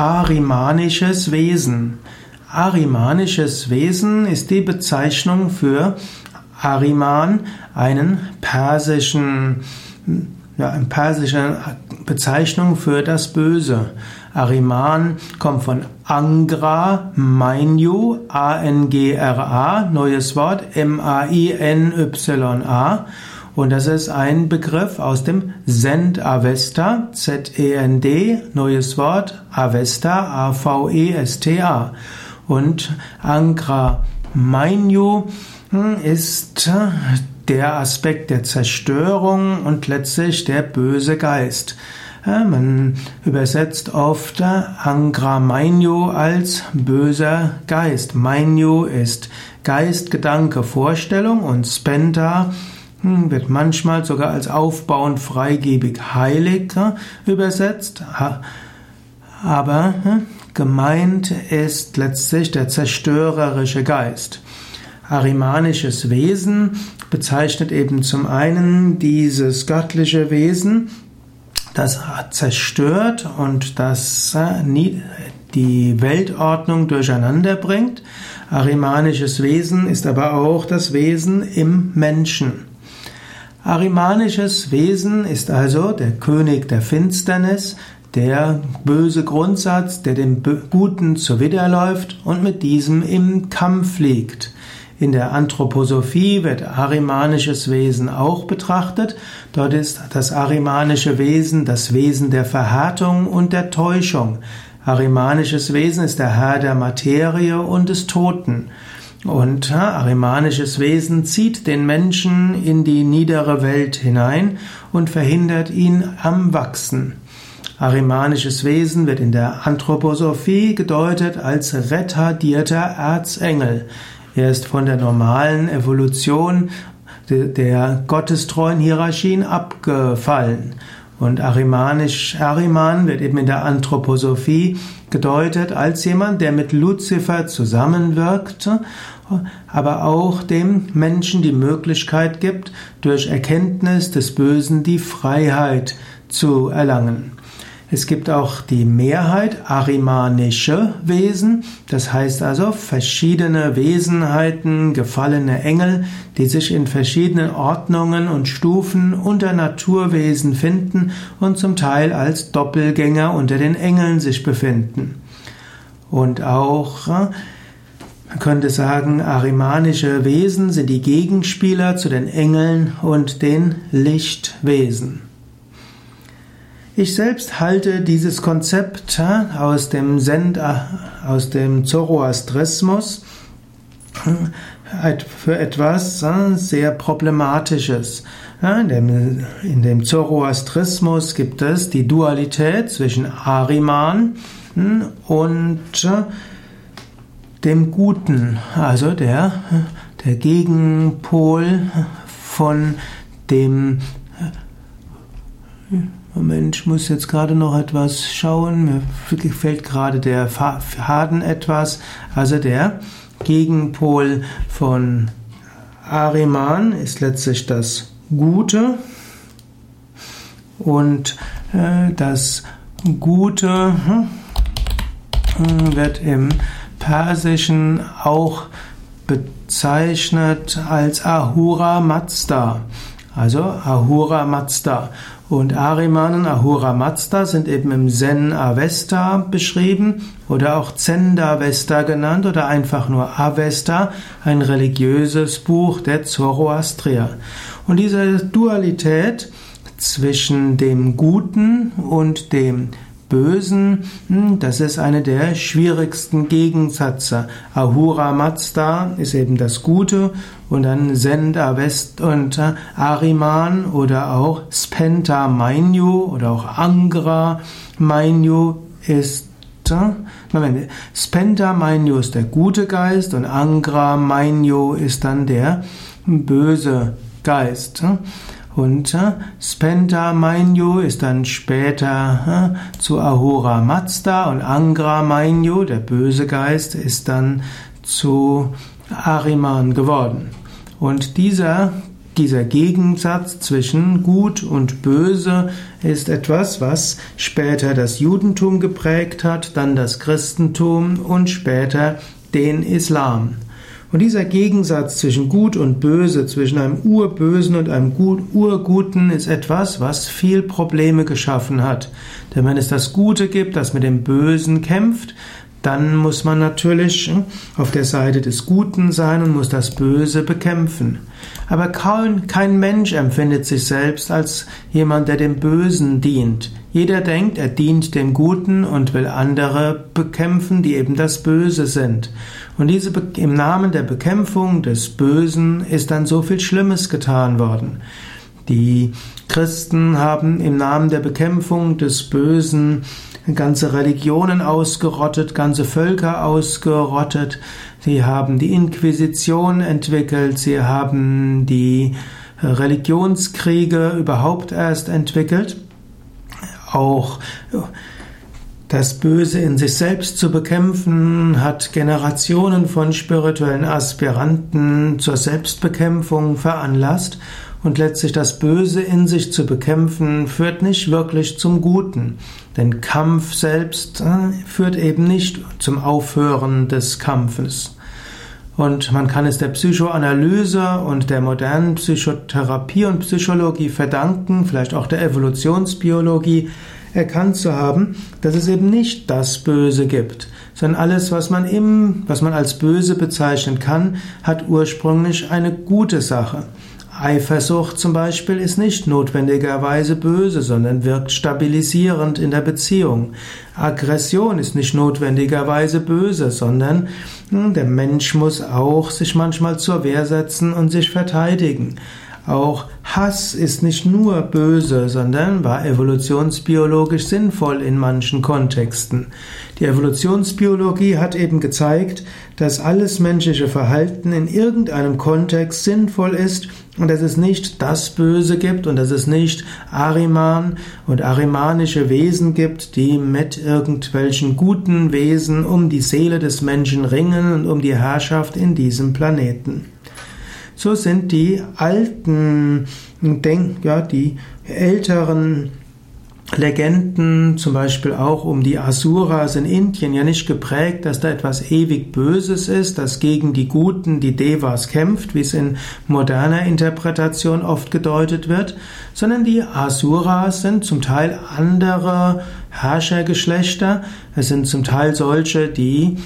Arimanisches Wesen. Arimanisches Wesen ist die Bezeichnung für Ariman, einen persischen, ja, eine persische Bezeichnung für das Böse. Ariman kommt von Angra Mainyu, A-N-G-R-A, neues Wort, M-A-I-N-Y-A. Und das ist ein Begriff aus dem Zend Avesta, Z-E-N-D, neues Wort, Avesta, A-V-E-S-T-A. Und Angra Mainyu hm, ist der Aspekt der Zerstörung und letztlich der böse Geist. Man übersetzt oft Angra Mainyu als böser Geist. Mainyu ist Geist, Gedanke, Vorstellung und Spenta wird manchmal sogar als aufbauend, freigebig, heilig übersetzt. Aber hm, gemeint ist letztlich der zerstörerische Geist. Arimanisches Wesen bezeichnet eben zum einen dieses göttliche Wesen, das zerstört und das äh, die Weltordnung durcheinander bringt. Arimanisches Wesen ist aber auch das Wesen im Menschen. Arimanisches Wesen ist also der König der Finsternis, der böse Grundsatz, der dem Guten zuwiderläuft und mit diesem im Kampf liegt. In der Anthroposophie wird arimanisches Wesen auch betrachtet. Dort ist das arimanische Wesen das Wesen der Verhärtung und der Täuschung. Arimanisches Wesen ist der Herr der Materie und des Toten. Und arimanisches Wesen zieht den Menschen in die niedere Welt hinein und verhindert ihn am Wachsen. Arimanisches Wesen wird in der Anthroposophie gedeutet als retardierter Erzengel. Er ist von der normalen Evolution der gottestreuen Hierarchien abgefallen. Und Arimanisch, Ariman wird eben in der Anthroposophie gedeutet als jemand, der mit Luzifer zusammenwirkt, aber auch dem Menschen die Möglichkeit gibt, durch Erkenntnis des Bösen die Freiheit zu erlangen. Es gibt auch die Mehrheit arimanische Wesen, das heißt also verschiedene Wesenheiten, gefallene Engel, die sich in verschiedenen Ordnungen und Stufen unter Naturwesen finden und zum Teil als Doppelgänger unter den Engeln sich befinden. Und auch man könnte sagen, arimanische Wesen sind die Gegenspieler zu den Engeln und den Lichtwesen. Ich selbst halte dieses Konzept aus dem Zen, aus dem Zoroastrismus für etwas sehr Problematisches. In dem, Zoroastrismus gibt es die Dualität zwischen Ariman und dem Guten, also der, der Gegenpol von dem Moment, ich muss jetzt gerade noch etwas schauen. Mir gefällt gerade der Faden etwas. Also der Gegenpol von Ariman ist letztlich das Gute. Und äh, das Gute hm, wird im Persischen auch bezeichnet als Ahura Mazda. Also Ahura Mazda. Und Ariman und Ahura Mazda sind eben im Zen Avesta beschrieben oder auch Zendavesta genannt oder einfach nur Avesta, ein religiöses Buch der Zoroastrier. Und diese Dualität zwischen dem Guten und dem Bösen, hm, das ist eine der schwierigsten Gegensätze. Ahura Mazda ist eben das Gute und dann Senda West und äh, Ariman oder auch Spenta Mainyu oder auch Angra Mainyu ist äh, Moment, Spenta Mainyu ist der gute Geist und Angra Mainyu ist dann der böse Geist. Und äh, Spenta Mainyu ist dann später äh, zu Ahura Mazda und Angra Mainyu, der böse Geist, ist dann zu Ariman geworden. Und dieser dieser Gegensatz zwischen Gut und Böse ist etwas, was später das Judentum geprägt hat, dann das Christentum und später den Islam. Und dieser Gegensatz zwischen Gut und Böse, zwischen einem Urbösen und einem Urguten ist etwas, was viel Probleme geschaffen hat. Denn wenn es das Gute gibt, das mit dem Bösen kämpft, dann muss man natürlich hm, auf der Seite des Guten sein und muss das Böse bekämpfen. Aber kaum, kein Mensch empfindet sich selbst als jemand, der dem Bösen dient. Jeder denkt, er dient dem Guten und will andere bekämpfen, die eben das Böse sind. Und diese, im Namen der Bekämpfung des Bösen ist dann so viel Schlimmes getan worden. Die Christen haben im Namen der Bekämpfung des Bösen ganze Religionen ausgerottet, ganze Völker ausgerottet. Sie haben die Inquisition entwickelt, sie haben die Religionskriege überhaupt erst entwickelt. Auch das Böse in sich selbst zu bekämpfen, hat Generationen von spirituellen Aspiranten zur Selbstbekämpfung veranlasst und letztlich das Böse in sich zu bekämpfen, führt nicht wirklich zum Guten. Denn Kampf selbst äh, führt eben nicht zum Aufhören des Kampfes. Und man kann es der Psychoanalyse und der modernen Psychotherapie und Psychologie verdanken, vielleicht auch der Evolutionsbiologie, erkannt zu haben, dass es eben nicht das Böse gibt, sondern alles, was man im, was man als böse bezeichnen kann, hat ursprünglich eine gute Sache. Eifersucht zum Beispiel ist nicht notwendigerweise böse, sondern wirkt stabilisierend in der Beziehung. Aggression ist nicht notwendigerweise böse, sondern hm, der Mensch muss auch sich manchmal zur Wehr setzen und sich verteidigen. Auch Hass ist nicht nur böse, sondern war evolutionsbiologisch sinnvoll in manchen Kontexten. Die Evolutionsbiologie hat eben gezeigt, dass alles menschliche Verhalten in irgendeinem Kontext sinnvoll ist und dass es nicht das Böse gibt und dass es nicht Ariman und arimanische Wesen gibt, die mit irgendwelchen guten Wesen um die Seele des Menschen ringen und um die Herrschaft in diesem Planeten. So sind die alten, denk, ja, die älteren Legenden, zum Beispiel auch um die Asuras in Indien, ja nicht geprägt, dass da etwas ewig Böses ist, das gegen die Guten, die Devas kämpft, wie es in moderner Interpretation oft gedeutet wird, sondern die Asuras sind zum Teil andere Herrschergeschlechter, es sind zum Teil solche, die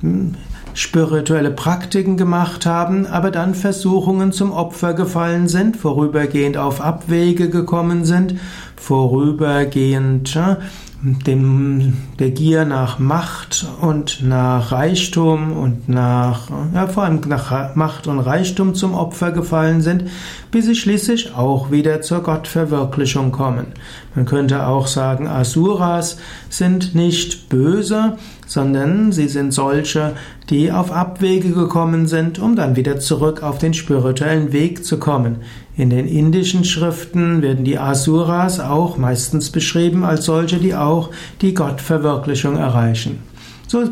hm, spirituelle Praktiken gemacht haben, aber dann Versuchungen zum Opfer gefallen sind, vorübergehend auf Abwege gekommen sind, vorübergehend dem, der Gier nach Macht und nach Reichtum und nach, ja, vor allem nach Macht und Reichtum zum Opfer gefallen sind, bis sie schließlich auch wieder zur Gottverwirklichung kommen. Man könnte auch sagen, Asuras sind nicht böse, sondern sie sind solche, die auf Abwege gekommen sind, um dann wieder zurück auf den spirituellen Weg zu kommen. In den indischen Schriften werden die Asuras auch meistens beschrieben als solche, die auch die Gottverwirklichung erreichen. So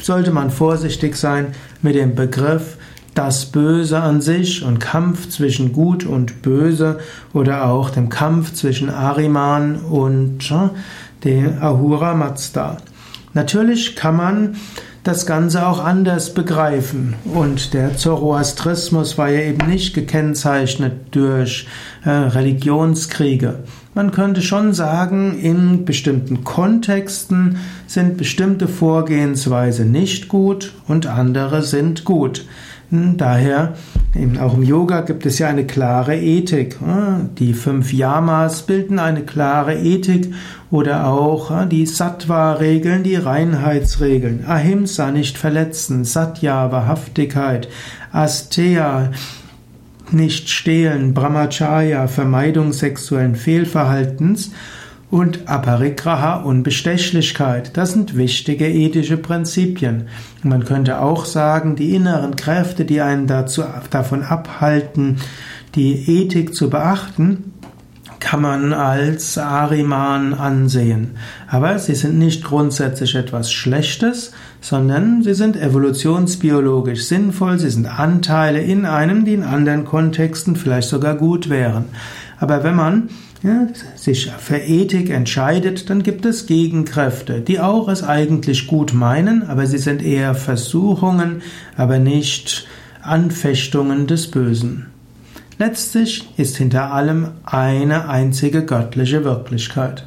sollte man vorsichtig sein mit dem Begriff das Böse an sich und Kampf zwischen Gut und Böse oder auch dem Kampf zwischen Ariman und der Ahura Mazda. Natürlich kann man das Ganze auch anders begreifen. Und der Zoroastrismus war ja eben nicht gekennzeichnet durch äh, Religionskriege. Man könnte schon sagen, in bestimmten Kontexten sind bestimmte Vorgehensweise nicht gut und andere sind gut. Daher, auch im Yoga gibt es ja eine klare Ethik. Die fünf Yamas bilden eine klare Ethik oder auch die Sattva-Regeln, die Reinheitsregeln. Ahimsa, nicht verletzen, Satya, Wahrhaftigkeit, Asteya, nicht stehlen, Brahmacharya, Vermeidung sexuellen Fehlverhaltens und Aparigraha, Unbestechlichkeit. Das sind wichtige ethische Prinzipien. Man könnte auch sagen, die inneren Kräfte, die einen dazu, davon abhalten, die Ethik zu beachten, kann man als Ariman ansehen. Aber sie sind nicht grundsätzlich etwas Schlechtes, sondern sie sind evolutionsbiologisch sinnvoll, sie sind Anteile in einem, die in anderen Kontexten vielleicht sogar gut wären. Aber wenn man ja, sich für Ethik entscheidet, dann gibt es Gegenkräfte, die auch es eigentlich gut meinen, aber sie sind eher Versuchungen, aber nicht Anfechtungen des Bösen. Letztlich ist hinter allem eine einzige göttliche Wirklichkeit.